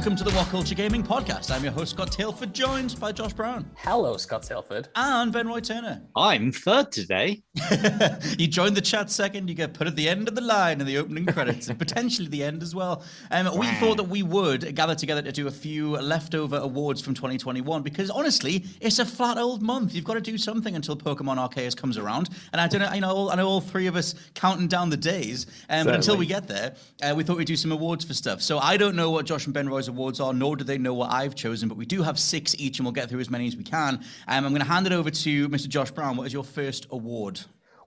Welcome to the What Culture Gaming Podcast. I'm your host, Scott Tailford, joined by Josh Brown Hello, Scott Telford. and Ben Roy Turner. I'm third today. you joined the chat second, you get put at the end of the line in the opening credits, and potentially the end as well. Um, we thought that we would gather together to do a few leftover awards from 2021 because honestly, it's a flat old month. You've got to do something until Pokemon Arceus comes around. And I don't know, I know, all, I know all three of us counting down the days, um, but until we get there, uh, we thought we'd do some awards for stuff. So I don't know what Josh and Ben Roy's awards are, nor do they know what I've chosen, but we do have six each, and we'll get through as many as we can. Um, I'm going to hand it over to Mr. Josh Brown. What is your first award?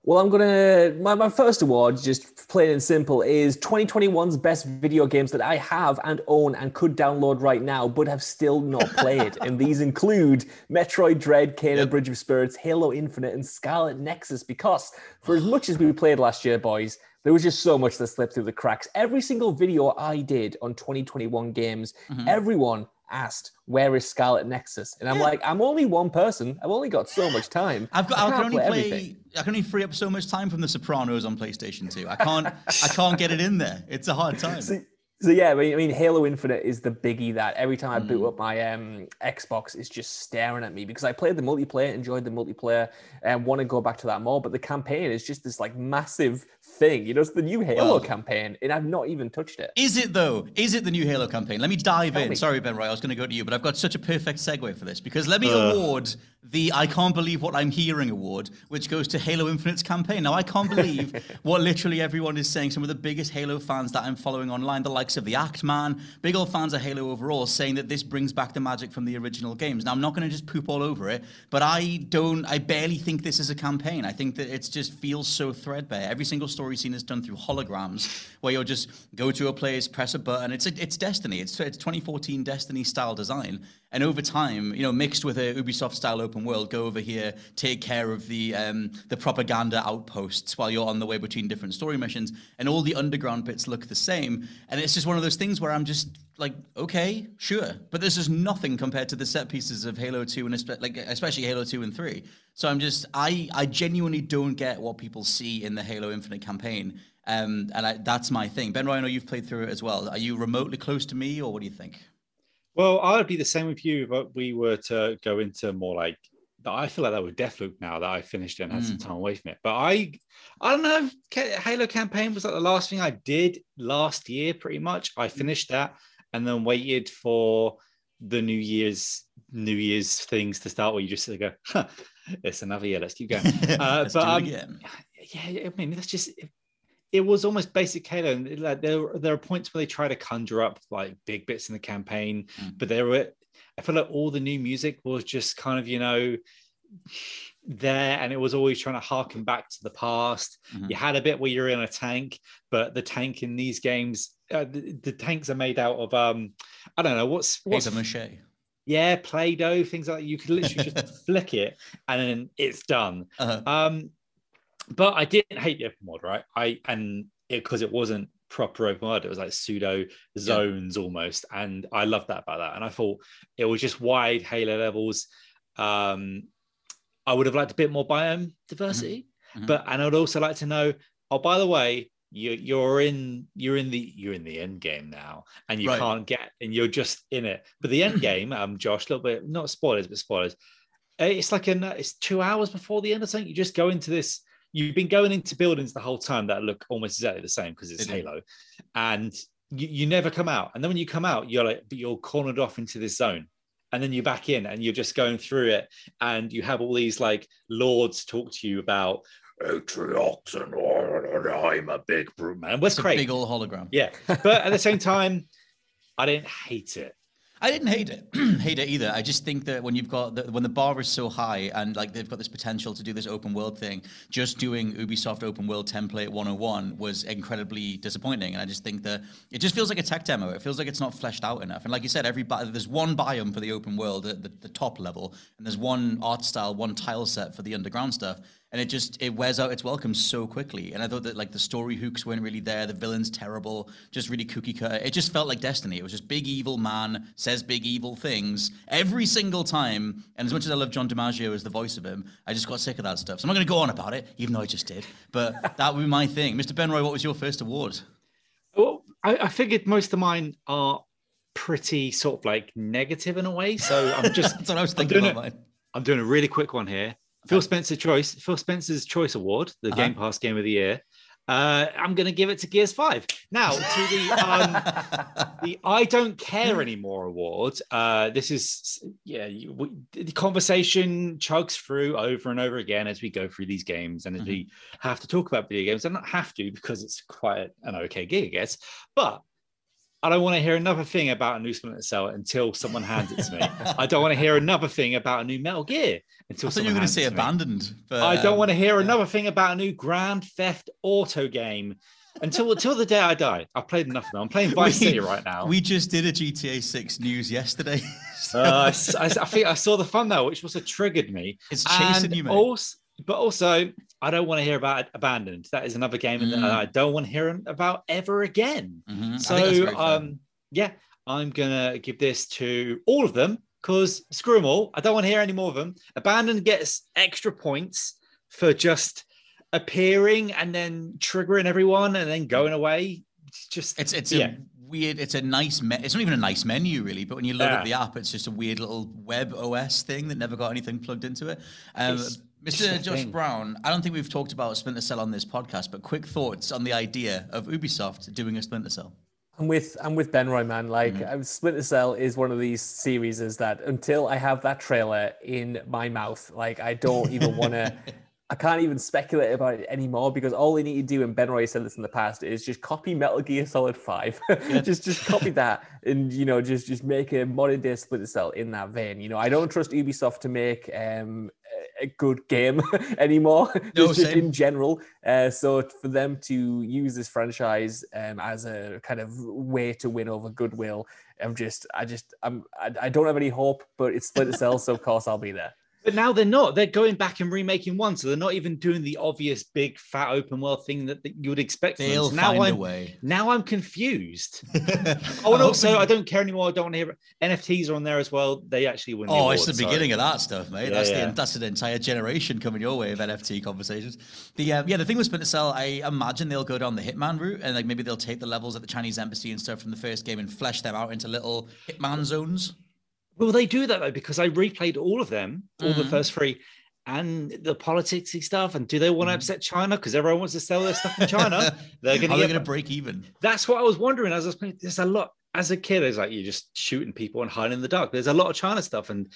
Well, I'm gonna my, my first award, just plain and simple, is 2021's best video games that I have and own and could download right now, but have still not played. and these include Metroid Dread, Kena and Bridge of Spirits, Halo Infinite, and Scarlet Nexus. Because for as much as we played last year, boys, there was just so much that slipped through the cracks. Every single video I did on 2021 games, everyone asked, "Where is Scarlet Nexus?" And I'm like, "I'm only one person. I've only got so much time. I've got. I, can can't only play. everything." I can only free up so much time from The Sopranos on PlayStation 2. I can't. I can't get it in there. It's a hard time. So, so yeah, I mean, I mean, Halo Infinite is the biggie that every time I Mm. boot up my um, Xbox, is just staring at me because I played the multiplayer, enjoyed the multiplayer, and want to go back to that more. But the campaign is just this like massive thing. You know, it's the new Halo Well- campaign, and I've not even touched it. Is it though? Is it the new Halo campaign? Let me dive in. me. Sorry, Ben Roy, I was going to go to you, but I've got such a perfect segue for this because let me uh. award the I can't believe what I'm hearing award, which goes to Halo Infinite's campaign. Now I can't believe what literally everyone is saying. Some of the biggest Halo fans that I'm following online, the likes of the Act Man, big old fans of Halo overall, saying that this brings back the magic from the original games. Now I'm not going to just poop all over it, but I don't. I barely think this is a campaign. I think that it just feels so threadbare. Every single story scene is done through holograms, where you'll just go to a place, press a button. It's a, it's Destiny. It's it's 2014 Destiny style design, and over time, you know, mixed with a Ubisoft style open world, go over here, take care of the um, the propaganda outposts while you're on the way between different story missions, and all the underground bits look the same. And it's just one of those things where I'm just like, okay, sure, but this is nothing compared to the set pieces of Halo 2 and espe- like especially Halo 2 and 3. So I'm just I I genuinely don't get what people see in the Halo Infinite campaign. Um, and I, that's my thing. Ben Ryan, I know you've played through it as well. Are you remotely close to me, or what do you think? Well, I would be the same with you if we were to go into more like. I feel like that with Deathloop now that I finished it and had some time away from it. But I, I don't know. Halo campaign was like the last thing I did last year, pretty much. I finished that and then waited for the New Year's New Year's things to start, where you just sort of go, huh, "It's another year. Let's keep going." Uh, Let's but um, again. yeah, I mean, that's just it, was almost basic Halo. Like there, there are points where they try to conjure up like big bits in the campaign, Mm. but there were. I feel like all the new music was just kind of you know there, and it was always trying to harken back to the past. Mhm. You had a bit where you're in a tank, but the tank in these games, uh, the, the tanks are made out of um, I don't know what's what's Paper mache. yeah, Play-Doh, things like that. You could literally just flick it and then it's done. Uh-huh. Um, but I didn't hate the open world, right? I and it because it wasn't proper open world, it was like pseudo zones almost, and I loved that about that. And I thought it was just wide Halo levels. Um, I would have liked a bit more biome diversity, Mhm. but and I'd also like to know. Oh, by the way, you you're in you're in the you're in the end game now, and you Right. can't get and you're just in it. But the end game, um, Josh, a little bit not spoilers, but spoilers. It's like an it's two hours before the end or something. You just go into this. You've been going into buildings the whole time that look almost exactly the same because it's. Halo, and you, you never come out. And then when you come out, you're like, but you're cornered off into this zone, and then you're back in and you're just going through it and you have all these like lords talk to you about Atriox and I'm a big brute man. What's great? big old hologram. Yeah, but at the same time, I didn't hate it. I didn't hate it, hate it either. I just think that when you've got the, when the bar is so high and like they've got this potential to do this open world thing, just doing Ubisoft open world template 101 was incredibly disappointing. And I just think that it just feels like a tech demo. It feels like it's not fleshed out enough. And like you said, every there's one biome for the open world at the, the top level, and there's one art style, one tile set for the underground stuff. And it just it wears out its welcome so quickly. And I thought that like the story hooks weren't really there. The villain's terrible, just really cookie cutter. It just felt like Destiny. It was just big evil man says big evil things every single time. And as much as I love John DiMaggio as the voice of him, I just got sick of that stuff. So I'm not going to go on about it, even though I just did. But that would be my thing. Mr. Benroy, what was your first award? Well, I, I figured most of mine are pretty sort of like negative in a way. So I'm just That's what I was I'm thinking doing about it- mine. I'm doing a really quick one here. Phil Spencer choice, Phil Spencer's Choice Award, the Uh-huh. Game Pass Game of the Year. Uh, I'm going to give it to Gears Five. Now to the um, the I don't care anymore award. Uh, this is yeah, you, we, the conversation chugs through over and over again as we go through these games, and as we have to talk about video games. I not have to because it's quite an okay gig, I guess. But I don't want to hear another thing about a new Splinter Cell until someone hands it to me. I don't want to hear another thing about a new Metal Gear until someone. I thought you someone were going to say it to me. abandoned. But, I don't um, want to hear another thing about a new Grand Theft Auto game until until the day I die. I've played enough of them. I'm playing Vice We- City right now. We just did a GTA 6 news yesterday. So Uh, I I, think I saw the fun though, which also triggered me. It's chasing And you, mate. Also, but also, I don't want to hear about Abandoned. That is another game that Mm. I don't want to hear about ever again. Mhm. That's So, um, yeah, I'm gonna give this to all of them because screw them all. I don't want to hear any more of them. Abandoned gets extra points for just appearing and then triggering everyone and then going away. It's just It's it's yeah. a weird. It's a nice. Me- it's not even a nice menu really, but when you load up the app, it's just a weird little web OS thing that never got anything plugged into it. Um, Mr. Josh thing. Brown, I don't think we've talked about Splinter Cell on this podcast, but quick thoughts on the idea of Ubisoft doing a Splinter Cell. I'm with I'm with Ben Roy, man. Like Mm-hmm. uh, Splinter Cell is one of these series is that until I have that trailer in my mouth, like I don't even want to. I can't even speculate about it anymore because all they need to do, and Ben Roy said this in the past, is just copy Metal Gear Solid Five, just just copy that, and you know just just make a modern day Splinter Cell in that vein. You know, I don't trust Ubisoft to make um, a- good game anymore, No, just, in general. Uh, so for them to use this franchise um, as a kind of way to win over goodwill, I'm just, I just, I'm, I, I don't have any hope. But it's Splinter Cell, so of course I'll be there. But now they're not. They're going back and remaking one, so they're not even doing the obvious big fat open world thing that, that you would expect. From. They'll So now find a I'm, way. Now I'm confused. oh, and also I don't care anymore. I don't want to hear NFTs are on there as well. They actually win. The Oh, it's the so- beginning of that stuff, mate. Yeah, that's yeah. the that's an entire generation coming your way of NFT conversations. The uh, yeah, the thing with Splinter Cell, I imagine they'll go down the Hitman route, and like maybe they'll take the levels at the Chinese embassy and stuff from the first game and flesh them out into little Hitman zones. Well, they do that though because I replayed all of them, all Mm-hmm. the first three, and the politicsy stuff. And do they want to upset China because everyone wants to sell their stuff in China? they're going to get. break even? That's what I was wondering as I was playing. There's a lot. As a kid, it's like you're just shooting people and hiding in the dark. There's a lot of China stuff, and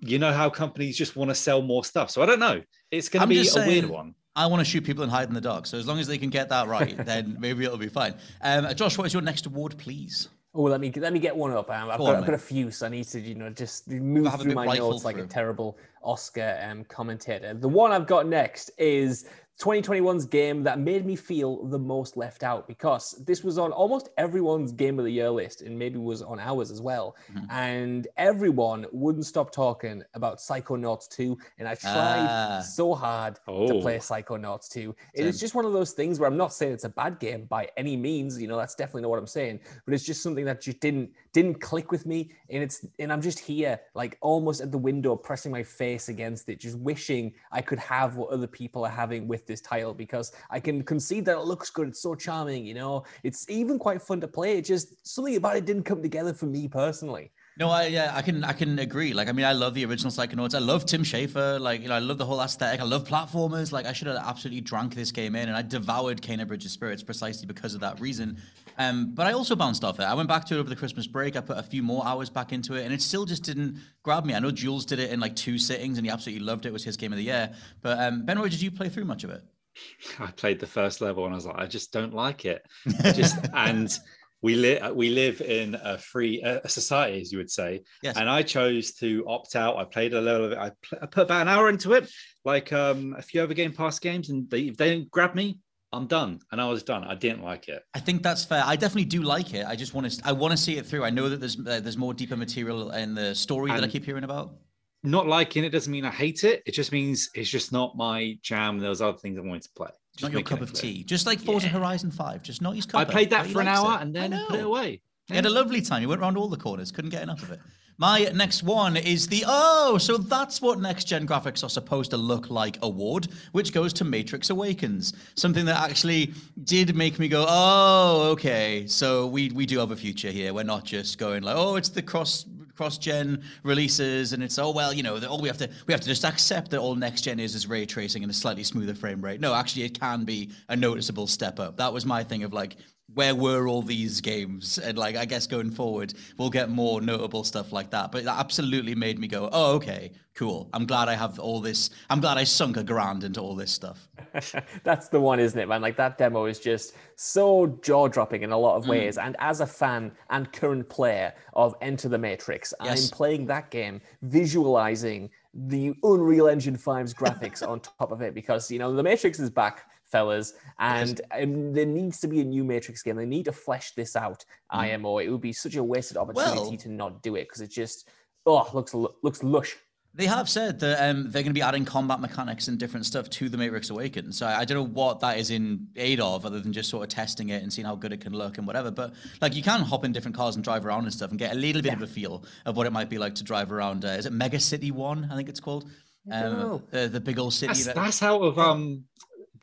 you know how companies just want to sell more stuff. So I don't know. It's going to be a just weird one. I want to shoot people and hide in the dark. So as long as they can get that right, then maybe it'll be fine. Um, Josh, what is your next award, please? Oh, let me let me get one up. Um, I've, Go got, on, I've got a few, so I need to, you know, just move through my notes like a terrible Oscar um, commentator. The one I've got next is 2021's game that made me feel the most left out because this was on almost everyone's game of the year list and maybe was on ours as well. Mm-hmm. And everyone wouldn't stop talking about Psychonauts 2. And I tried Ah. so hard to Oh. play Psychonauts 2. It is just one of those things where I'm not saying it's a bad game by any means. You know, that's definitely not what I'm saying. But it's just something that just didn't didn't click with me. And it's and I'm just here, like almost at the window, pressing my face against it, just wishing I could have what other people are having with this title because I can concede that it looks good. It's so charming, you know. It's even quite fun to play. It just something about it didn't come together for me personally. No, I yeah, I can I can agree. Like, I mean, I love the original Psychonauts. I love Tim Schafer. Like, you know, I love the whole aesthetic. I love platformers. Like, I should have absolutely drank this game in, and I devoured Kena Bridge of Spirits precisely because of that reason. Um, but I also bounced off it. I went back to it over the Christmas break. I put a few more hours back into it, and it still just didn't grab me. I know Jules did it in like two sittings, and he absolutely loved it. It was his game of the year. But um, Benroy, did you play through much of it? I played the first level and I was like, I just don't like it. just and we live we live in a free a society, as you would say. Yes. And I chose to opt out. I played a little of it. I, pl- I put about an hour into it, like um, a few other Game Pass games, and they, if they didn't grab me, I'm done. And I was done. I didn't like it. I think that's fair. I definitely do like it. I just want to. I want to see it through. I know that there's uh, there's more deeper material in the story that I keep hearing about. Not liking it doesn't mean I hate it. It just means it's just not my jam. There was other things I wanted to play. It's Just not your cup of clear. tea. Just like Forza Yeah. Horizon Five, just not his cup. I played that for an hour it. and then put it away. He had a lovely time. He went around all the corners. Couldn't get enough of it. My next one is the oh, so that's what next gen graphics are supposed to look like award, which goes to Matrix Awakens. Something that actually did make me go, oh, okay. So we we do have a future here. We're not just going like, oh, it's the cross cross gen releases and it's oh well you know all we have to we have to just accept that all next gen is is ray tracing and a slightly smoother frame rate. No actually it can be a noticeable step up. That was my thing of like where were all these games and like i guess going forward we'll get more notable stuff like that but that absolutely made me go oh okay cool i'm glad i have all this i'm glad i sunk a grand into all this stuff That's the one, isn't it, man? Like that demo is just so jaw dropping in a lot Mm. of ways. And as a fan and current player of Enter the Matrix, Yes. I'm playing that game, visualizing the Unreal Engine 5's graphics on top of it because, you know, the Matrix is back, fellas, and um, there needs to be a new Matrix game. They need to flesh this out, IMO. It would be such a wasted opportunity Mm. Well- to not do it because it just, oh, looks looks lush. They have said that um, they're going to be adding combat mechanics and different stuff to the Matrix Awakens. So I, I don't know what that is in aid of, other than just sort of testing it and seeing how good it can look and whatever. But like, you can hop in different cars and drive around and stuff, and get a little bit of a feel of what it might be like to drive around. Uh, is it Mega City One? I think it's called. Um, know. the, the big old city. That's, that- that's out of um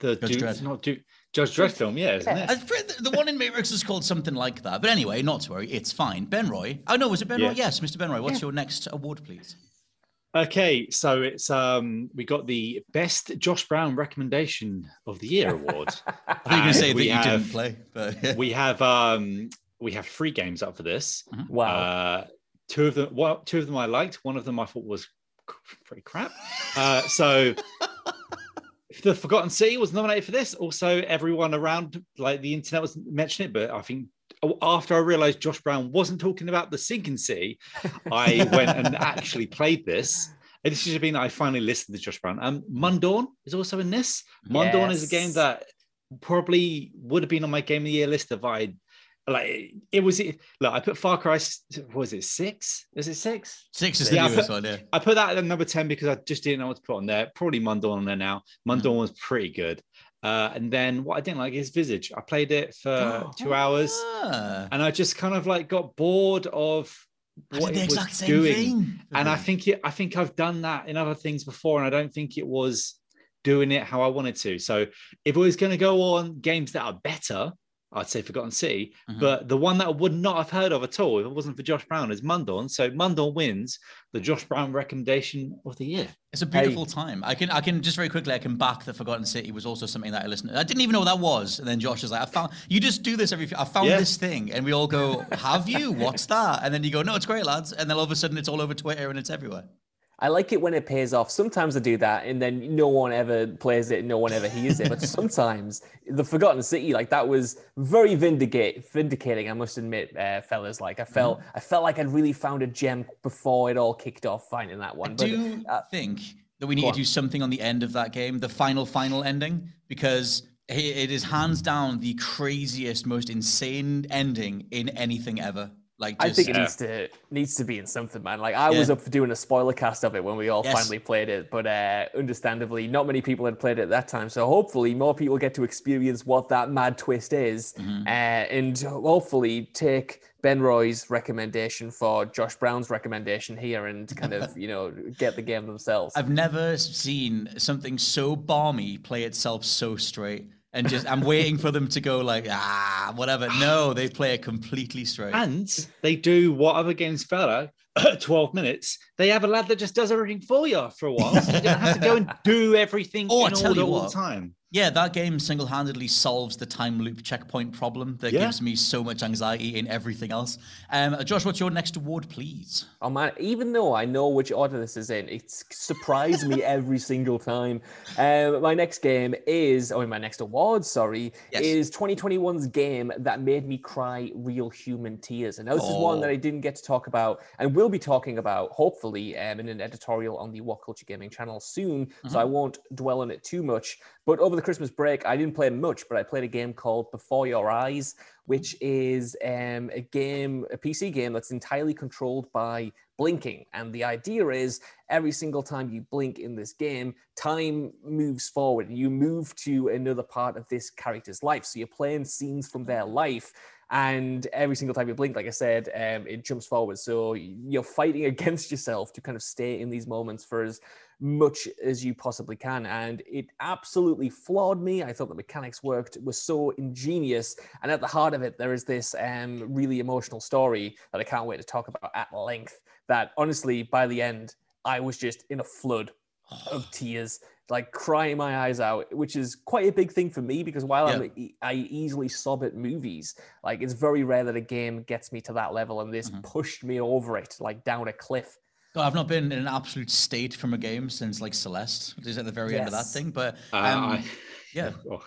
the Judge Duke, Dredd. not Duke, Judge Dredd film, yeah, isn't I it? the, the one in Matrix is called something like that. But anyway, not to worry, it's fine. Ben Roy. Oh no, was it Benroy? Roy? Yes, Mr. Ben Roy. What's your next award, please? Okay, so it's um we got the best Josh Brown recommendation of the year award. I think you're going to say that we you have, didn't play, but we have um we have three games up for this. Wow. Uh, two of them, well, two of them I liked. One of them I thought was pretty crap. Uh, so the Forgotten City was nominated for this. Also, everyone around, like the internet, was mentioning it. But I think after I realised Josh Brown wasn't talking about the Sinking City, I went and actually played this. And this should have been I finally listened to Josh Brown. Um, Mundaun is also in this. Mundaun is a game that probably would have been on my game of the year list if I like it was look, I put Far Cry was it six? Is it six? six is Yeah, the newest put- one, yeah. I put that at number 10 because I just didn't know what to put on there. Probably Mundaun on there now. Mundaun was pretty good. Uh, and then what I didn't like is Visage. I played it for two hours Ah. and I just kind of like got bored of what it was same doing. thing. And I think it, I think I've done that in other things before, and I don't think it was doing it how I wanted to. So if it was going to go on games that are better, I'd say Forgotten City. Mhm. But the one that I would not have heard of at all if it wasn't for Josh Brown is Mundaun. So Mundaun wins the Josh Brown recommendation of the year. It's a beautiful time. I can, I can just very quickly, I can back the Forgotten City was also something that I listened. to. I didn't even know what that was, and then Josh is like, "I found you just do this every. I found Yeah. this thing," and we all go, "Have you? What's that?" And then you go, "No, it's great, lads." And then all of a sudden, it's all over Twitter and it's everywhere. I like it when it pays off. Sometimes I do that, and then no one ever plays it, no one ever hears it. But sometimes the Forgotten City, like that, was very vindicate, vindicating. I must admit, uh, fellas. Like I felt, Mm-hmm. I felt like I'd really found a gem before it all kicked off. Finding that one, I but do uh, think that we need to do something on the end of that game, the final, final ending, because it is hands down the craziest, most insane ending in anything ever. Like, I just, think it needs to needs to be in something, man. Like I was up for doing a spoiler cast of it when we all Yes. finally played it, but uh, understandably, not many people had played it at that time. So hopefully, more people get to experience what that mad twist is, Mm-hmm. uh, and hopefully take Ben Roy's recommendation for Josh Brown's recommendation here, and kind of you know get the game themselves. I've never seen something so balmy play itself so straight. And just I'm waiting for them to go like ah whatever. No, they play it completely straight. And they do what other games 12 minutes. They have a lad that just does everything for you for a while. So you don't have to go and do everything Oh, I in tell order you all what. the time. Yeah, that game single handedly solves the time loop checkpoint problem that Yeah. gives me so much anxiety in everything else. Um, Josh, what's your next award, please? Oh man, even though I know which order this is in, it surprised me every single time. Um, my next game is, oh, my next award, sorry, Yes. is 2021's game that made me cry real human tears. And now this is one that Oh. I didn't get to talk about and will be talking about, hopefully, um, in an editorial on the What Culture Gaming channel soon. So I won't dwell on it too much. But over the Christmas break, I didn't play much, but I played a game called Before Your Eyes, which is um, a game, a PC game that's entirely controlled by blinking. And the idea is every single time you blink in this game, time moves forward you move to another part of this character's life. So you're playing scenes from their life. And every single time you blink, like I said, um, it jumps forward. So you're fighting against yourself to kind of stay in these moments for as much as you possibly can. And it absolutely floored me. I thought the mechanics worked, was so ingenious. And at the heart of it, there is this um, really emotional story that I can't wait to talk about at length. That honestly, by the end, I was just in a flood of tears, like crying my eyes out, which is quite a big thing for me because while I'm, e- I easily sob at movies, like it's very rare that a game gets me to that level, and this pushed me over it, like down a cliff. God, I've not been in an absolute state from a game since like Celeste, which is at the very end of that thing. But Uh, um, I- yeah, Oh,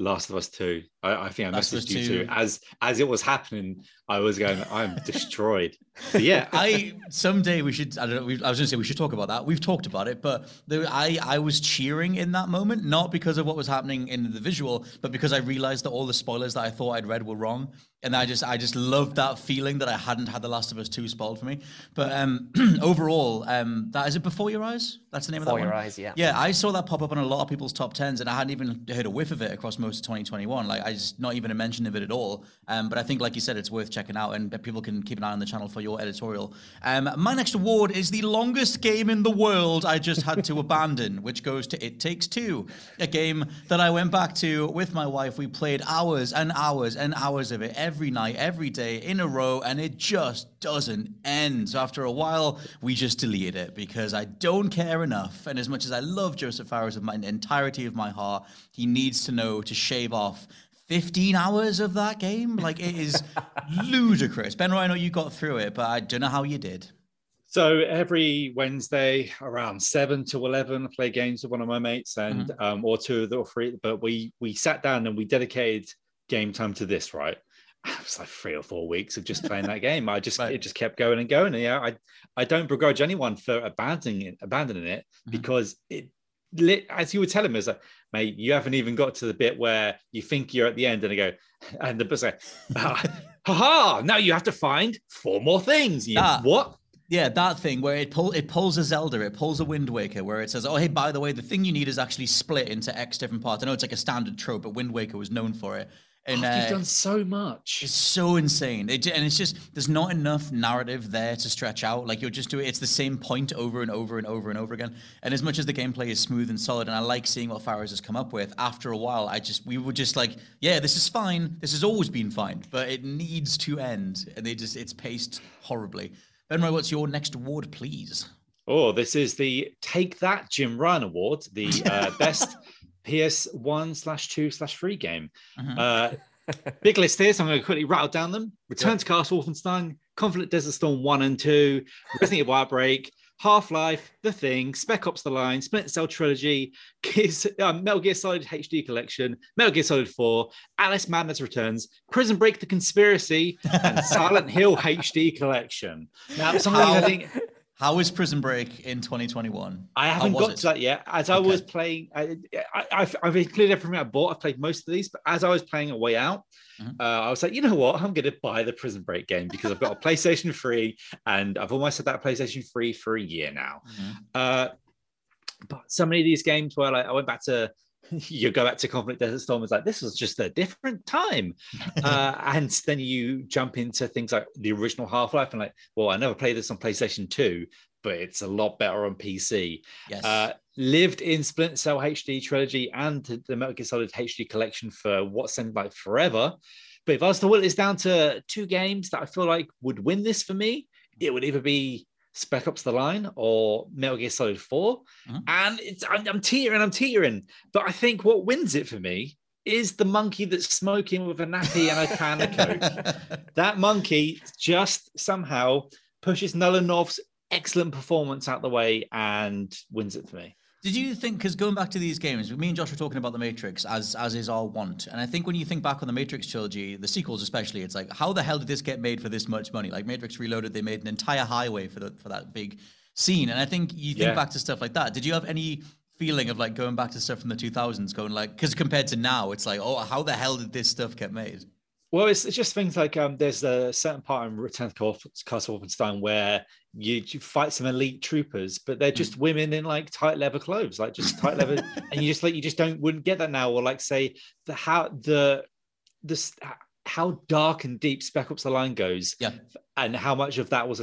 Last of Us Two. I, I think I Last of Us messaged you too. As as it was happening, I was going, I'm destroyed. But yeah, I someday we should. I don't know. We, I was going to say we should talk about that. We've talked about it, but there, I I was cheering in that moment, not because of what was happening in the visual, but because I realized that all the spoilers that I thought I'd read were wrong, and I just I just loved that feeling that I hadn't had The Last of Us Two spoiled for me. But um, overall, um, that is it. Before your eyes, that's the name Before of that one. Before Your one? Eyes, yeah. Yeah, I saw that pop up on a lot of people's top tens, and I hadn't even heard a whiff of it across most of 2021. Like I not even a mention of it at all. Um, but I think, like you said, it's worth checking out, and people can keep an eye on the channel for your editorial. Um, my next award is the longest game in the world I just had to abandon, which goes to It Takes Two, a game that I went back to with my wife. We played hours and hours and hours of it every night, every day in a row, and it just doesn't end. So after a while, we just deleted it because I don't care enough. And as much as I love Joseph Fares with my entirety of my heart, he needs to know to shave off 15 hours of that game. Like it is ludicrous. Ben, I know you got through it, but I don't know how you did. So every Wednesday around seven to eleven, I play games with one of my mates and Mm-hmm. um, or two of the or three. But we we sat down and we dedicated game time to this. Right, it was like three or four weeks of just playing that game. I just Right. it just kept going and going. And yeah, I I don't begrudge anyone for abandoning it, abandoning it Mhm. because it. Lit, as you were telling me, it's like, mate, you haven't even got to the bit where you think you're at the end, and I go, and the book's like, ah, ha Now you have to find four more things. You, Ah. what? Yeah, that thing where it pull it pulls a Zelda, it pulls a Wind Waker, where it says, "Oh, hey, by the way, the thing you need is actually split into X different parts." I know it's like a standard trope, but Wind Waker was known for it. And After uh, you've done so much. It's so insane. It, and it's just, there's not enough narrative there to stretch out. Like, you're just doing, it. it's the same point over and over and over and over again. And as much as the gameplay is smooth and solid, and I like seeing what Fares has come up with, after a while, I just, we were just like, yeah, this is fine. This has always been fine, but it needs to end. And they just, it's paced horribly. Ben Roy, what's your next award, please? Oh, this is the Take That Jim Ryan Award, the uh, best PS1 slash 2 slash 3 game. Mhm. Uh, big list here, so I'm going to quickly rattle down them. Return to Castle Wolfenstein, Conflict Desert Storm 1 and 2, Resident Evil Outbreak, Half-Life, The Thing, Spec Ops The Line, Splinter Cell Trilogy, Gears, uh, Metal Gear Solid HD Collection, Metal Gear Solid 4, Alice Madness Returns, Prison Break The Conspiracy, and Silent Hill HD Collection. Now, some of you, I think, How is Prison Break in 2021? I haven't got it? to that yet. As I was playing, I, I, I've, I've included everything I bought. I've played most of these, but as I was playing a way out, Mhm. uh, I was like, you know what? I'm going to buy the Prison Break game because I've got a PlayStation 3 and I've almost had that PlayStation 3 for a year now. Mhm. Uh, but so many of these games where like, I went back to, you go back to Conflict Desert Storm, it's like, this was just a different time. uh, and then you jump into things like the original Half Life and like, well, I never played this on PlayStation 2, but it's a lot better on PC. Yes. Uh, lived in Splinter Cell HD trilogy and the Metal Gear Solid HD collection for what seemed like forever. But if I was to whittle this down to two games that I feel like would win this for me, it would either be Spec Ops: The Line or Metal Gear Solid 4. Mhm. And it's I'm, I'm teetering, I'm teetering. But I think what wins it for me is the monkey that's smoking with a nappy and a can of coke. That monkey just somehow pushes Nolan North's excellent performance out the way and wins it for me. Did you think, because going back to these games, me and Josh were talking about the Matrix as as is our want, and I think when you think back on the Matrix trilogy, the sequels especially, it's like, how the hell did this get made for this much money? Like Matrix Reloaded, they made an entire highway for the for that big scene, and I think you think Yeah. back to stuff like that. Did you have any feeling of like going back to stuff from the 2000s, going like, because compared to now, it's like, oh, how the hell did this stuff get made? Well, it's, it's just things like um, there's a certain part in Return to Cas- Castle Wolfenstein where you, you fight some elite troopers, but they're just women in like tight leather clothes, like just tight leather, and you just like you just don't wouldn't get that now. Or like say the how the this how dark and deep Spec Ops: The Line goes, Yeah. and how much of that was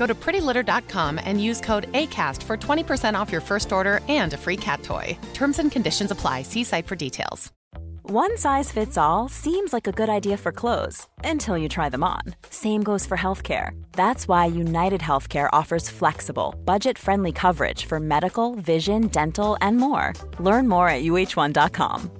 Go to prettylitter.com and use code ACAST for 20% off your first order and a free cat toy. Terms and conditions apply. See site for details. One size fits all seems like a good idea for clothes until you try them on. Same goes for healthcare. That's why United Healthcare offers flexible, budget friendly coverage for medical, vision, dental, and more. Learn more at uh1.com.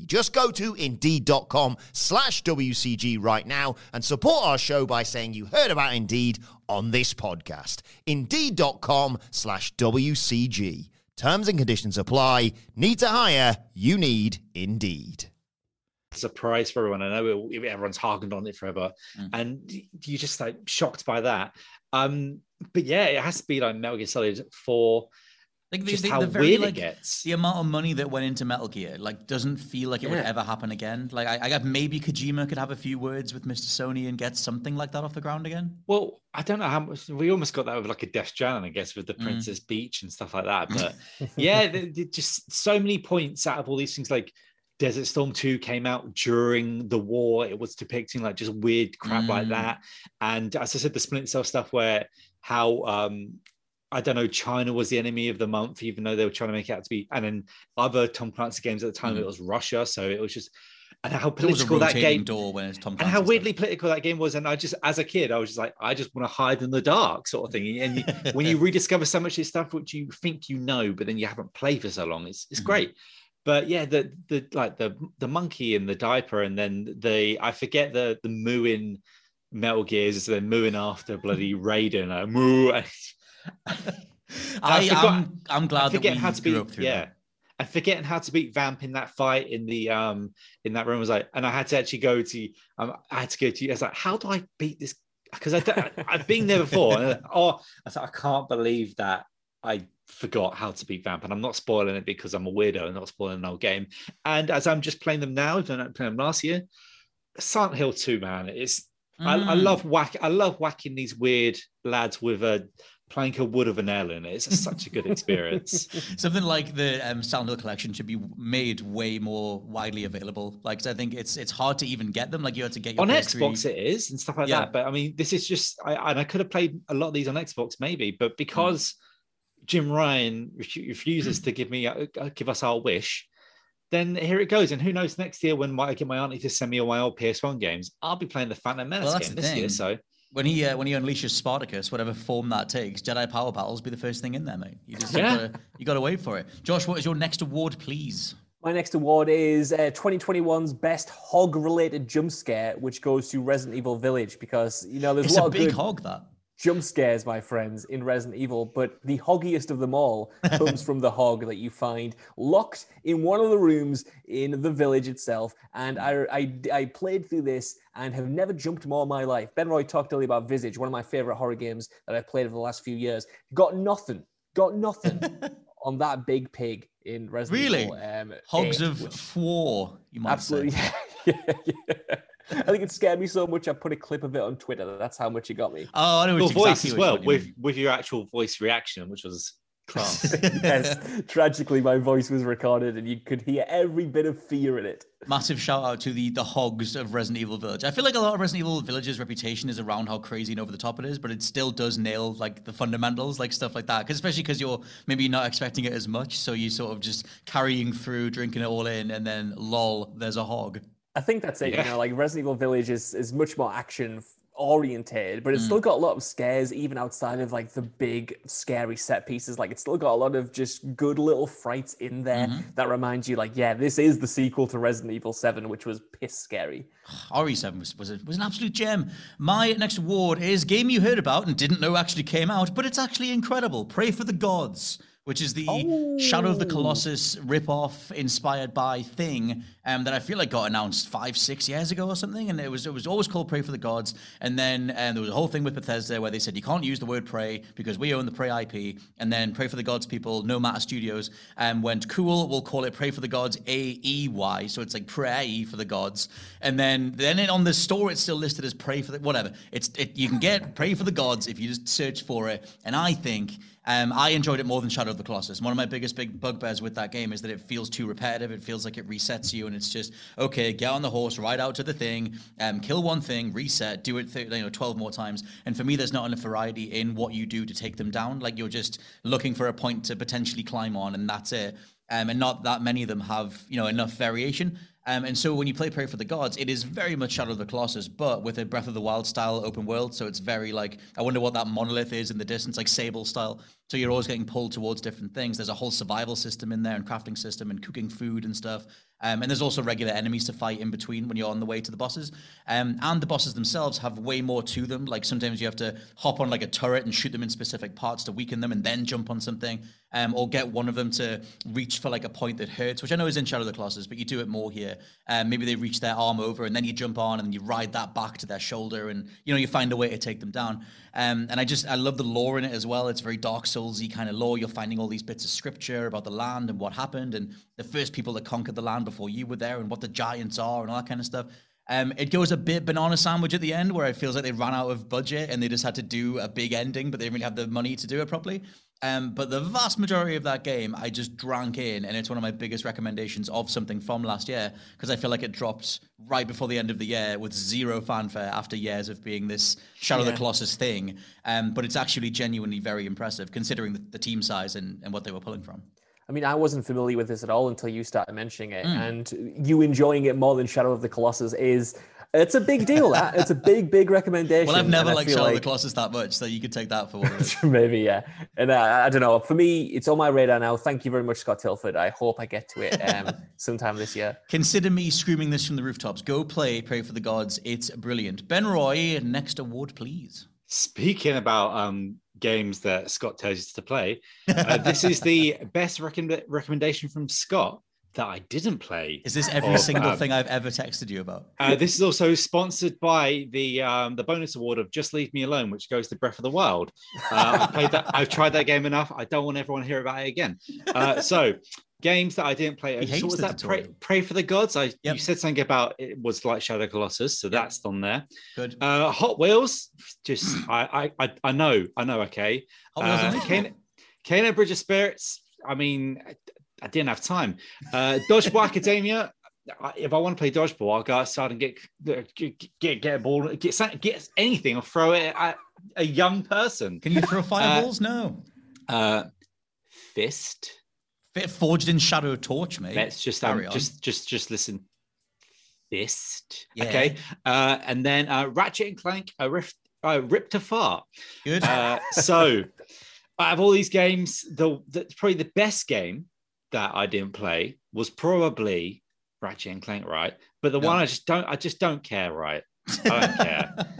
Just go to indeed.com slash WCG right now and support our show by saying you heard about Indeed on this podcast. Indeed.com slash WCG. Terms and conditions apply. Need to hire? You need Indeed. surprise for everyone. I know everyone's harkened on it forever, Mm. and you just like shocked by that. Um, but yeah, it has to be like Metal Gear Solid for Like just the, the, how the very, weird like, it gets. The amount of money that went into Metal Gear like doesn't feel like it would ever happen again. Like I, I got maybe Kojima could have a few words with Mr. Sony and get something like that off the ground again. Well, I don't know how much we almost got that with like a Death Stranding, I guess, with the Mm. Princess Beach and stuff like that. But yeah, th- th- just so many points out of all these things. Like Desert Storm 2 came out during the war. It was depicting like just weird crap like Mm. that. And as I said, the Splinter Cell stuff where how um I don't know, China was the enemy of the month, even though they were trying to make it out to be, and then other Tom Clancy games at the time, Mm. it was Russia. So it was just and how There was a political that game door when it's Tom and how weirdly political that game was. And I just, as a kid, I was just like, I just want to hide in the dark, sort of thing. And you, when you rediscover so much of this stuff which you think you know, but then you haven't played for so long, it's it's Mhm. great. But yeah, the the like the the monkey in the diaper, and then the I forget the the mooing Metal Gears, they're mooing after bloody Raiden, uh, moo. I, am I'm glad that we how to grew beat up through yeah that. and forgetting how to beat vamp in that fight in the um in that room. Was like and i had to actually go to um, i had to go to i was like how do i beat this? Because I, i've been there before. And I, oh i was like i can't believe that i forgot how to beat vamp. And i'm not spoiling it because i'm a weirdo and not spoiling an old game. And as i'm just playing them now I played them last year silent hill 2 man it's I, I Mm. love whack i love whacking these weird lads with a plank of wood of an nail in it it's such a good experience Something like the um, Silent Hill collection should be made way more widely available. Like I think it's it's hard to even get them. Like you have to get your on PS3. Xbox it is and stuff like Yeah. that. But I mean, this is just I and I could have played a lot of these on Xbox maybe, but because Jim Ryan refuses to give me uh, give us our wish, then here it goes. And who knows next year when I get my auntie to send me all my old PS1 games, I'll be playing the Phantom Menace Well, game this thing. year. So When he uh, when he unleashes Spartacus, whatever form that takes, Jedi Power Battles be the first thing in there, mate. You just Yeah. you, gotta, you gotta wait for it. Josh, what is your next award, please? My next award is uh, 2021's best hog-related jump scare, which goes to Resident Evil Village because you know there's It's a a lot of big good hog, that. Jump scares, my friends, in Resident Evil, but the hoggiest of them all comes from the hog that you find locked in one of the rooms in the village itself. And I, I, I played through this and have never jumped more in my life. Ben Roy talked earlier about Visage, one of my favorite horror games that I've played over the last few years. Got nothing, got nothing on that big pig in Resident Really? Evil. Um, Hogs 8, of which- war, you might Absolutely. say. Yeah, yeah. I think it scared me so much I put a clip of it on Twitter. That's how much it got me. Oh, I know your which voice as well you with mean. with your actual voice reaction, which was class. yes, tragically, my voice was recorded, and you could hear every bit of fear in it. Massive shout out to the the hogs of Resident Evil Village. I feel like a lot of Resident Evil Village's reputation is around how crazy and over the top it is, but it still does nail like the fundamentals, like stuff like that. Because especially because you're maybe not expecting it as much, so you sort of just carrying through, drinking it all in, and then lol, there's a hog. I think that's it. Yeah. You know, like Resident Evil Village is is much more action oriented, but it's Mm. still got a lot of scares, even outside of like the big scary set pieces. Like it's still got a lot of just good little frights in there Mm-hmm. that remind you, like, yeah, this is the sequel to Resident Evil Seven, which was piss scary. RE7 was, was, a, was an absolute gem. My next award is game you heard about and didn't know actually came out, but it's actually incredible. Pray for the Gods, which is the Shadow of the Colossus ripoff inspired by thing um, that I feel like got announced five, six years ago or something. And it was it was always called Pray for the Gods. And then um, there was a whole thing with Bethesda where they said you can't use the word pray because we own the Prey IP. And then Pray for the Gods people, No Matter Studios, um, went cool. We'll call it Pray for the Gods A E Y. So it's like pray for the gods. And then then it, on the store it's still listed as Pray for the whatever. It's it, you can get Pray for the Gods if you just search for it. And I think. Um, I enjoyed it more than Shadow of the Colossus. One of my biggest big bugbears with that game is that it feels too repetitive. It feels like it resets you, and it's just okay. Get on the horse, ride out to the thing, um, kill one thing, reset, do it, th- you know, twelve more times. And for me, there's not enough variety in what you do to take them down. Like you're just looking for a point to potentially climb on, and that's it. Um, and not that many of them have you know enough variation. Um, and so when you play Pray for the Gods, it is very much Shadow of the Colossus, but with a Breath of the Wild style open world. So it's very like, I wonder what that monolith is in the distance, like Sable style. So you're always getting pulled towards different things. There's a whole survival system in there and crafting system and cooking food and stuff. Um, and there's also regular enemies to fight in between when you're on the way to the bosses. Um, and the bosses themselves have way more to them. Like sometimes you have to hop on like a turret and shoot them in specific parts to weaken them and then jump on something. Um, or get one of them to reach for like a point that hurts, which I know is in Shadow of the Colossus, but you do it more here. Um, maybe they reach their arm over and then you jump on and you ride that back to their shoulder and you know you find a way to take them down. Um, and I just I love the lore in it as well. It's very Dark Kind of lore. You're finding all these bits of scripture about the land and what happened and the first people that conquered the land before you were there and what the giants are and all that kind of stuff. Um, it goes a bit banana sandwich at the end where it feels like they ran out of budget and they just had to do a big ending, but they didn't really have the money to do it properly. Um, but the vast majority of that game, I just drank in, and it's one of my biggest recommendations of something from last year because I feel like it dropped right before the end of the year with zero fanfare after years of being this Shadow of the Colossus thing. Um, but it's actually genuinely very impressive considering the, the team size and, and what they were pulling from. I mean, I wasn't familiar with this at all until you started mentioning it, Mm. and you enjoying it more than Shadow of the Colossus is. It's a big deal. That it's a big, big recommendation. Well, I've never liked feel Shadow of the Colossus that much, so you could take that for what it is. Maybe, yeah. And uh, I don't know. For me, it's on my radar now. Thank you very much, Scott Tilford. I hope I get to it um, sometime this year. Consider me screaming this from the rooftops. Go play, pray for the gods. It's brilliant. Ben Roy, next award, please. Speaking about um, games that Scott tells you to play, uh, this is the best recommend- recommendation from Scott that I didn't play. Is this every of, single um, thing I've ever texted you about? Uh, this is also sponsored by the um, the bonus award of Just Leave Me Alone, which goes to Breath of the Wild. Uh, I've played that. I've tried that game enough. I don't want everyone to hear about it again. Uh, so, games that I didn't play. He So hates was the that pray, pray for the Gods? I Yep. you said something about it was like Shadow Colossus, so that's on there. Good. Uh, Hot Wheels, just I, I I I know I know. Okay, Hot Wheels uh. Kena, Kena Bridge of Spirits. I mean, I, I didn't have time. Uh, Dodgeball Academia. If I want to play dodgeball, I'll go outside and get get get, get a ball, get get anything, or throw it at a young person. Can you throw fireballs? no. Uh, Fist. Fist forged in Shadow of Torch, mate. Let's just um, just just just listen. Fist. Yeah. Okay. Uh, and then uh, Ratchet and Clank, uh, rift, uh, ripped a fart. Good. Uh, so out of all these games, the, the probably the best game that I didn't play was probably Ratchet and Clank, right? But the Yeah. one I just don't, I just don't care, right? I don't care.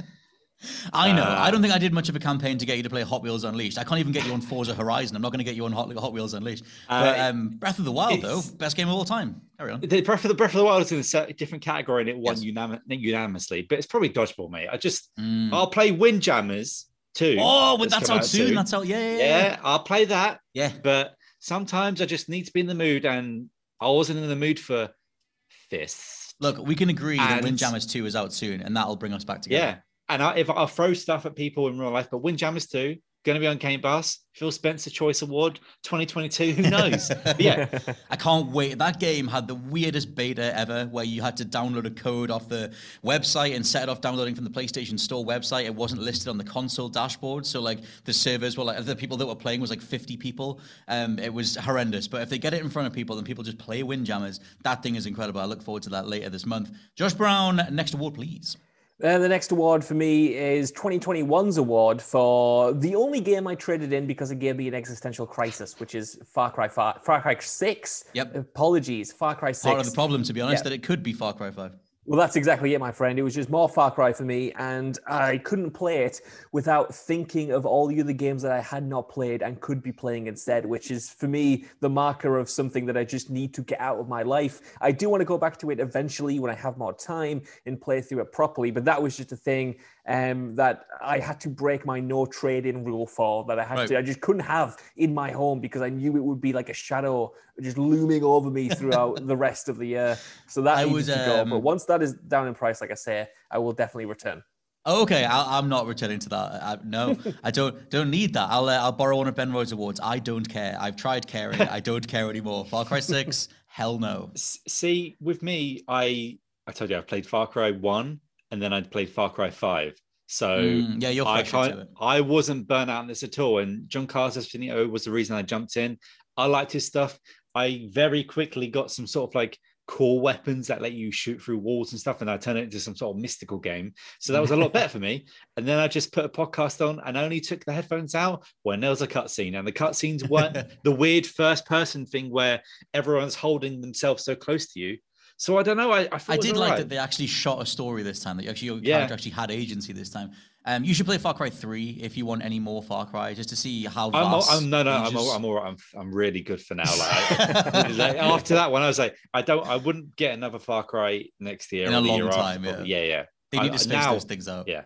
I know. Uh, I don't think I did much of a campaign to get you to play Hot Wheels Unleashed. I can't even get you on Forza Horizon. I'm not going to get you on Hot, Hot Wheels Unleashed. But Uh, um, Breath of the Wild, though, best game of all time. Carry on. The Breath of the Breath of the Wild is in a different category and it won Yes. unanim- unanimously, but it's probably dodgeball, mate. I just Mm. I'll play Windjammers too. Oh, but that's out soon. That's out. Yeah, yeah, yeah. yeah, I'll play that. Yeah. But sometimes I just need to be in the mood, and I wasn't in the mood for Fist. Look, we can agree that And- Windjammers 2 is out soon, and that'll bring us back together. Yeah, and I, if I'll throw stuff at people in real life, but Windjammers 2, going to be on Game Pass. Phil Spencer Choice Award 2022. Who knows? But yeah, I can't wait. That game had the weirdest beta ever where you had to download a code off the website and set it off downloading from the PlayStation Store website. It wasn't listed on the console dashboard. So, like, the servers were like, the people that were playing was like 50 people. Um, it was horrendous. But if they get it in front of people then people just play Windjammers, that thing is incredible. I look forward to that later this month. Josh Brown, next award, please. And the next award for me is 2021's award for the only game I traded in because it gave me an existential crisis, which is Far Cry 5, Far Cry 6. Yep. Apologies, Far Cry 6. Part of the problem, to be honest, Yeah. that it could be Far Cry 5. Well, that's exactly it, my friend. It was just more Far Cry for me, and I couldn't play it without thinking of all the other games that I had not played and could be playing instead, which is for me the marker of something that I just need to get out of my life. I do want to go back to it eventually when I have more time and play through it properly, but that was just a thing um, that I had to break my no trade in rule for, that I had Right. to, I just couldn't have in my home because I knew it would be like a shadow just looming over me throughout the rest of the year. So that I was, to go. But um, once that is down in price, like I say, I will definitely return. Okay, I, I'm not returning to that. I, no, I don't don't need that. I'll uh, I'll borrow one of Ben Roy's awards. I don't care. I've tried caring. I don't care anymore. Far Cry Six, hell no. S- see, with me, I I told you I've played Far Cry One, and then I played Far Cry Five. So Mm, yeah, you're I can't. I wasn't burnt out on this at all. And John Carlos Finito was the reason I jumped in. I liked his stuff. I very quickly got some sort of like core weapons that let you shoot through walls and stuff, and I turned it into some sort of mystical game. So that was a lot better for me. And then I just put a podcast on and only took the headphones out when there was a cutscene, and the cutscenes weren't the weird first person thing where everyone's holding themselves so close to you. So I don't know. I, I, thought I did like right. that they actually shot a story this time. That actually your Yeah. character actually had agency this time. Um, you should play Far Cry Three if you want any more Far Cry, just to see how I'm, all. I'm no, no, I'm, ages- all, I'm all right. I'm, I'm really good for now. Like, like, after that one, I was like, I don't, I wouldn't get another Far Cry next year In a long year after, time, probably. yeah. yeah, yeah. They I- need to space now- those things out. Yeah,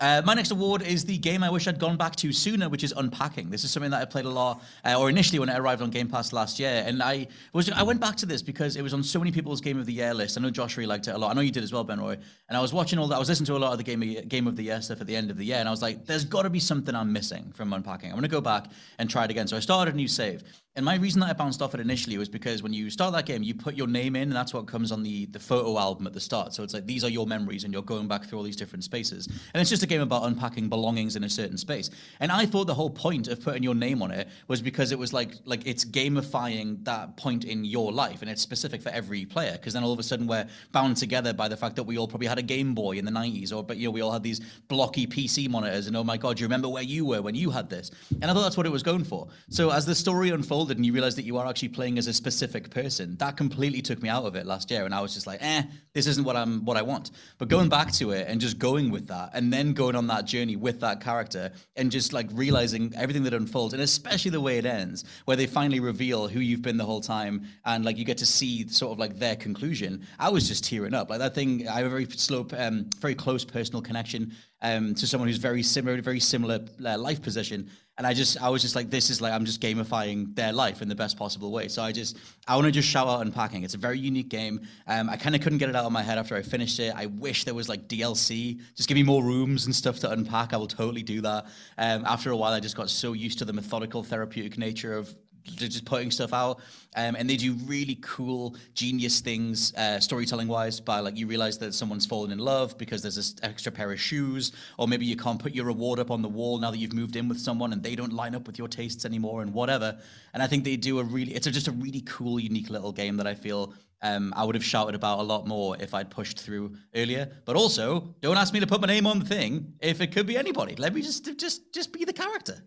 Uh, my next award is the game I wish I'd gone back to sooner, which is Unpacking. This is something that I played a lot, uh, or initially when it arrived on Game Pass last year, and I was I went back to this because it was on so many people's Game of the Year list. I know Josh really liked it a lot. I know you did as well, Ben Roy. And I was watching all that. I was listening to a lot of the Game of, Game of the Year stuff at the end of the year, and I was like, "There's got to be something I'm missing from Unpacking. I'm going to go back and try it again." So I started a new save. And my reason that I bounced off it initially was because when you start that game, you put your name in, and that's what comes on the, the photo album at the start. So it's like these are your memories, and you're going back through all these different spaces. And it's just a game about unpacking belongings in a certain space. And I thought the whole point of putting your name on it was because it was like like it's gamifying that point in your life, and it's specific for every player. Because then all of a sudden we're bound together by the fact that we all probably had a Game Boy in the 90s, or but you know we all had these blocky PC monitors, and oh my god, you remember where you were when you had this? And I thought that's what it was going for. So as the story and you realize that you are actually playing as a specific person, that completely took me out of it last year, and I was just like, eh, this isn't what I'm what I want. But going back to it and just going with that, and then going on that journey with that character, and just like realizing everything that unfolds, and especially the way it ends, where they finally reveal who you've been the whole time, and like you get to see sort of like their conclusion. I was just tearing up. Like that thing, I have a very slow, um, very close personal connection um, to someone who's very similar, very similar uh, life position. And I just, I was just like, this is like, I'm just gamifying their life in the best possible way. So I just, I want to just shout out Unpacking. It's a very unique game. Um, I kind of couldn't get it out of my head after I finished it. I wish there was like DLC. Just give me more rooms and stuff to unpack. I will totally do that. Um, after a while, I just got so used to the methodical therapeutic nature of just putting stuff out. Um, and they do really cool, genius things, uh, storytelling wise, by like you realize that someone's fallen in love because there's this extra pair of shoes, or maybe you can't put your reward up on the wall now that you've moved in with someone and they don't line up with your tastes anymore and whatever. And I think they do a really, it's a, just a really cool, unique little game that I feel um, I would have shouted about a lot more if I'd pushed through earlier. But also, don't ask me to put my name on the thing if it could be anybody. Let me just just just be the character.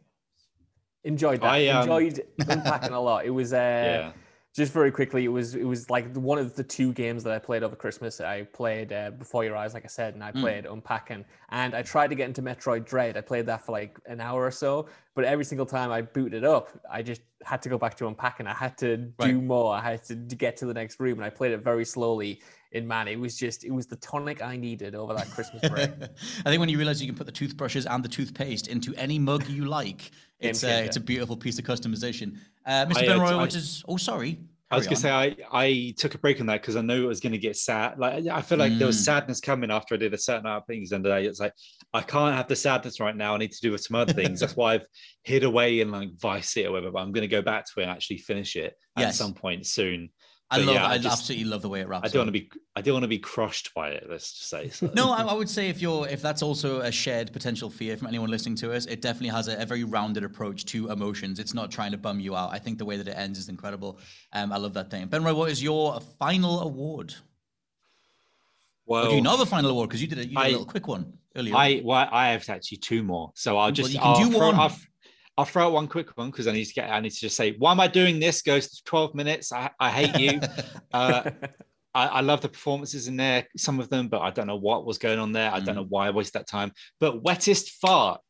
Enjoyed that. I, um, Enjoyed unpacking a lot. It was uh, Yeah. just very quickly. It was it was like one of the two games that I played over Christmas. I played uh, Before Your Eyes, like I said, and I played Unpacking. And I tried to get into Metroid Dread. I played that for like an hour or so, but every single time I booted up, I just had to go back to Unpacking. I had to do Right. more. I had to get to the next room, and I played it very slowly. In man, it was just it was the tonic I needed over that Christmas break. I think when you realize you can put the toothbrushes and the toothpaste into any mug you like, it's uh, it's a beautiful piece of customization. Uh, Mr. I, Ben uh, Roy, I- which is oh sorry. I was gonna say I I took a break on that because I knew it was gonna get sad. Like I feel like there was Mm. sadness coming after I did a certain amount of things, and I, it's like I can't have the sadness right now. I need to do some other things. That's why I've hid away in like Vice or whatever. But I'm gonna go back to it and actually finish it at some point soon. I But love. yeah, I, I just- absolutely love the way it wraps. I don't up. want to be I don't want to be crushed by it. Let's just say. So. No, I, I would say if you're if that's also a shared potential fear from anyone listening to us, it definitely has a, a very rounded approach to emotions. It's not trying to bum you out. I think the way that it ends is incredible. Um, I love that thing. Ben Roy, what is your final award? well, or do you have a final award because you did a, you did a I- little quick one earlier? I well, I have actually two more. So I'll just you can I'll do throw, one. I'll, I'll throw out one quick one because I need to get I need to just say why am I doing this? Goes to 12 minutes. I, I hate you. uh, I, I love the performances in there, some of them, but I don't know what was going on there. I Mm. don't know why I wasted that time. But wettest fart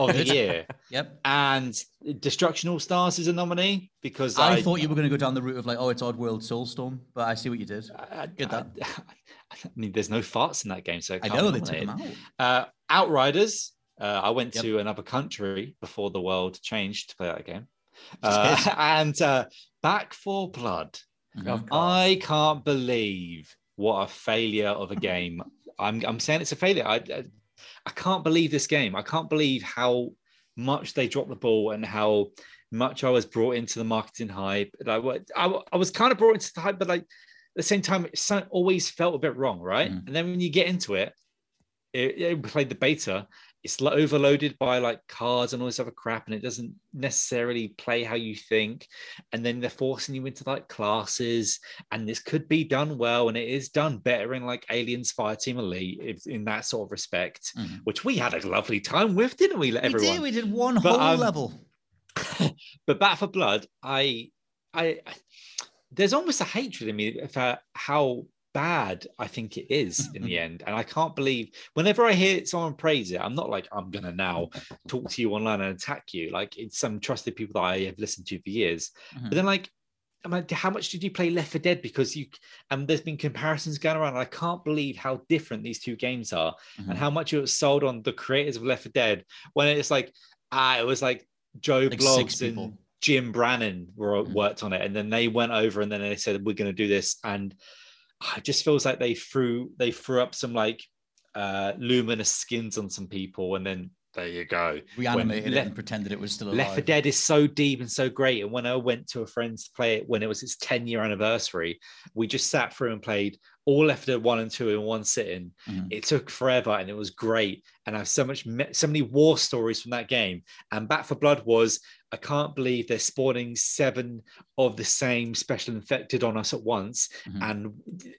of the year yep. and Destruction All Stars is a nominee because I, I, thought you were going to go down the route of like, oh, it's Oddworld Soulstorm, but I see what you did. I, Get that. I, I mean, there's no farts in that game, so I know they took them out. Uh, Outriders. Uh, I went Yep. to another country before the world changed to play that game. Uh, and uh, Back 4 Blood. Mhm. I can't believe what a failure of a game. I'm, I'm saying it's a failure. I, I, I can't believe this game. I can't believe how much they dropped the ball and how much I was brought into the marketing hype. Like, I, I was kind of brought into the hype, but like at the same time, it always felt a bit wrong, right? Mm. And then when you get into it, it, it played the beta. It's overloaded by like cards and all this other crap, and it doesn't necessarily play how you think. And then they're forcing you into like classes, and this could be done well, and it is done better in like Aliens Fireteam Elite, if, in that sort of respect, Mhm. which we had a lovely time with, didn't we? We Everyone. did. We did one But, whole um, level. but Back 4 Blood, I, I, there's almost a hatred in me for how bad I think it is in the end, and I can't believe whenever I hear someone praise it, I'm not like I'm gonna now talk to you online and attack you. Like it's some trusted people that I have listened to for years, Mhm. but then like. I'm like, how much did you play Left 4 Dead? Because you, and there's been comparisons going around. I can't believe how different these two games are, Mhm. and how much it was sold on the creators of Left 4 Dead. When it's like, ah, it was like Joe Like six Blogs people. and Jim Brannon were Mhm. worked on it, and then they went over and then they said we're going to do this, and it just feels like they threw they threw up some like uh luminous skins on some people, and then there you go. Reanimated When it Le- and pretended it was still alive. Left 4 Dead is so deep and so great. And when I went to a friend's to play it when it was its 10 year anniversary, we just sat through and played all Left 4 Dead 1 and 2 in one sitting. Mhm. It took forever and it was great. And I have so much me- so many war stories from that game. And Back 4 Blood was I can't believe they're spawning seven of the same special infected on us at once. Mhm. And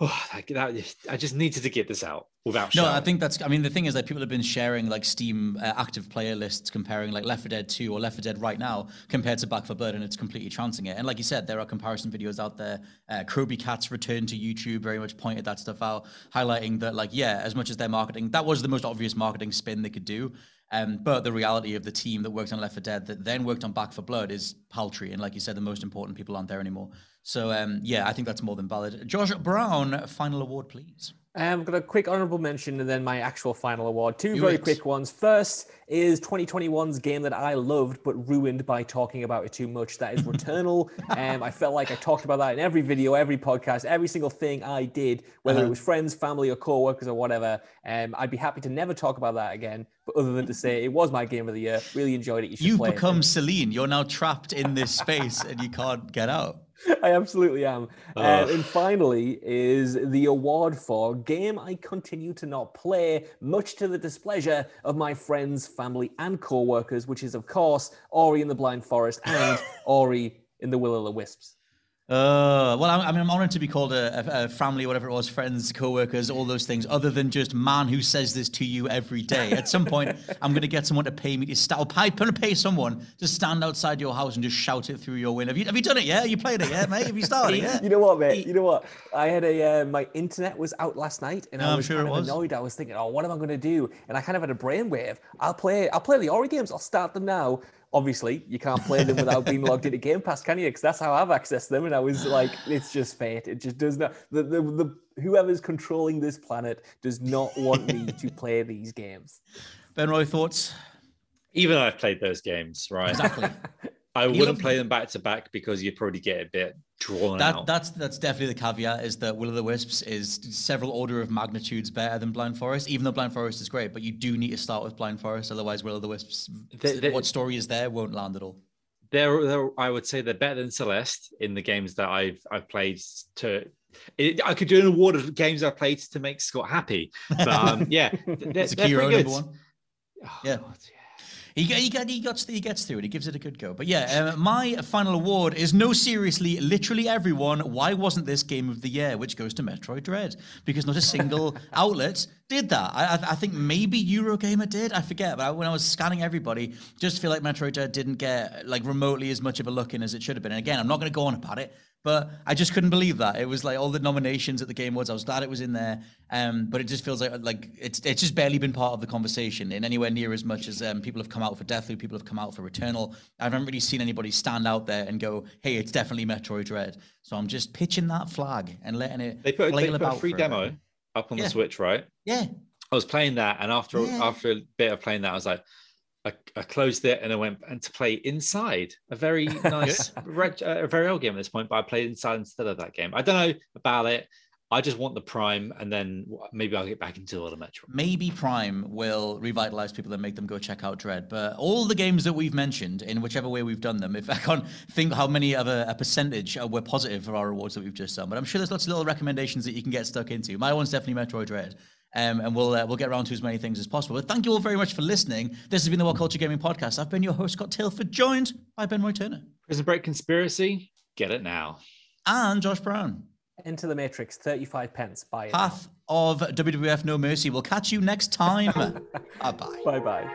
oh, that, that- I just needed to get this out without No, I think that's. I mean, the thing is that people have been sharing like Steam uh, active player lists comparing like Left 4 Dead 2 or Left 4 Dead right now compared to Back 4 Blood, and it's completely trouncing it. And like you said, there are comparison videos out there. Uh, Kirby Cat's return to YouTube very much pointed that stuff out, highlighting that like yeah, as much as their marketing, that was the most obvious marketing spin they could do. Um, but the reality of the team that worked on Left 4 Dead that then worked on Back 4 Blood is paltry, and like you said, the most important people aren't there anymore. So um, yeah, I think that's more than valid. Josh Brown, final award, please. Um, I've got a quick honorable mention and then my actual final award. Two Do very it. quick ones. First is 2021's game that I loved but ruined by talking about it too much. That is Returnal. um, I felt like I talked about that in every video, every podcast, every single thing I did, whether Uh-huh. it was friends, family, or co-workers or whatever. Um, I'd be happy to never talk about that again. But other than to say it was my game of the year, really enjoyed it. You You've play it. become Selene. You're now trapped in this space and you can't get out. I absolutely am. Uh, and finally, is the award for game I continue to not play, much to the displeasure of my friends, family, and co workers, which is, of course, Ori and the Blind Forest and Ori and the Will of the Wisps. Uh, well, I, I mean, I'm honored to be called a, a, family, whatever it was, friends, co-workers, all those things. Other than just man who says this to you every day. At some point, I'm going to get someone to pay me to stand. I'm going to pay someone to stand outside your house and just shout it through your window. Have you, have you done it yet? You played it yet, mate? Have you started it yet? You know what, mate? You know what? I had a uh, my internet was out last night, and No, I was sure kind of was. annoyed. I was thinking, oh, what am I going to do? And I kind of had a brainwave. I'll play. I'll play the Ori games. I'll start them now. Obviously, you can't play them without being logged into Game Pass, can you? Because that's how I've accessed them. And I was like, it's just fate. It just does not. The, the, the whoever's controlling this planet does not want me to play these games. Ben Roy, thoughts? Even I've played those games, right? Exactly. I You wouldn't play them back to back because you'd probably get a bit drawn That out. that's that's definitely the caveat is that Will of the Wisps is several order of magnitudes better than Blind Forest. Even though Blind Forest is great, but you do need to start with Blind Forest, otherwise Will of the Wisps, The- the- what story is there, won't land at all. they're, they're I would say they're better than Celeste in the games that I've I've played to. It, I could do an award of games I've played to make Scott happy, but um, yeah, they're, It's a they're Kiro pretty number good. one. yeah. He, he, he, gets, he gets through it. He gives it a good go. But yeah, uh, my final award is no, seriously, literally everyone. Why wasn't this game of the year? Which goes to Metroid Dread because not a single outlet did that. I, I, I think maybe Eurogamer did. I forget. But I, when I was scanning everybody, just feel like Metroid Dread didn't get like remotely as much of a look in as it should have been. And again, I'm not going to go on about it. But I just couldn't believe that it was like all the nominations at the Game Awards. I was glad it was in there, um, but it just feels like like it's it's just barely been part of the conversation in anywhere near as much as um, people have come out for Deathloop, people have come out for Returnal. I haven't really seen anybody stand out there and go, "Hey, it's definitely Metroid Dread." So I'm just pitching that flag and letting it They put, they put a free demo up on Yeah. the Switch, right? Yeah, I was playing that, and after Yeah. after a bit of playing that, I was like, I, I closed it and I went and to play inside a very nice, uh, a very old game at this point. But I played inside instead of that game. I don't know about it. I just want the Prime, and then maybe I'll get back into a lot of Metro. maybe Prime will revitalize people and make them go check out Dread. But all the games that we've mentioned, in whichever way we've done them, if I can't think how many of a, a percentage uh, were positive for our awards that we've just done, but I'm sure there's lots of little recommendations that you can get stuck into. My one's definitely Metroid Dread. Um, and we'll uh, we'll get around to as many things as possible. But thank you all very much for listening. This has been the What Culture Gaming Podcast. I've been your host, Scott Tilford, joined by Ben Roy Turner Prison Break Conspiracy, get it now. and Josh Brown. Into the Matrix, 35 pence. Buy it. Path of WWF No Mercy. We'll catch you next time. bye bye. Bye bye.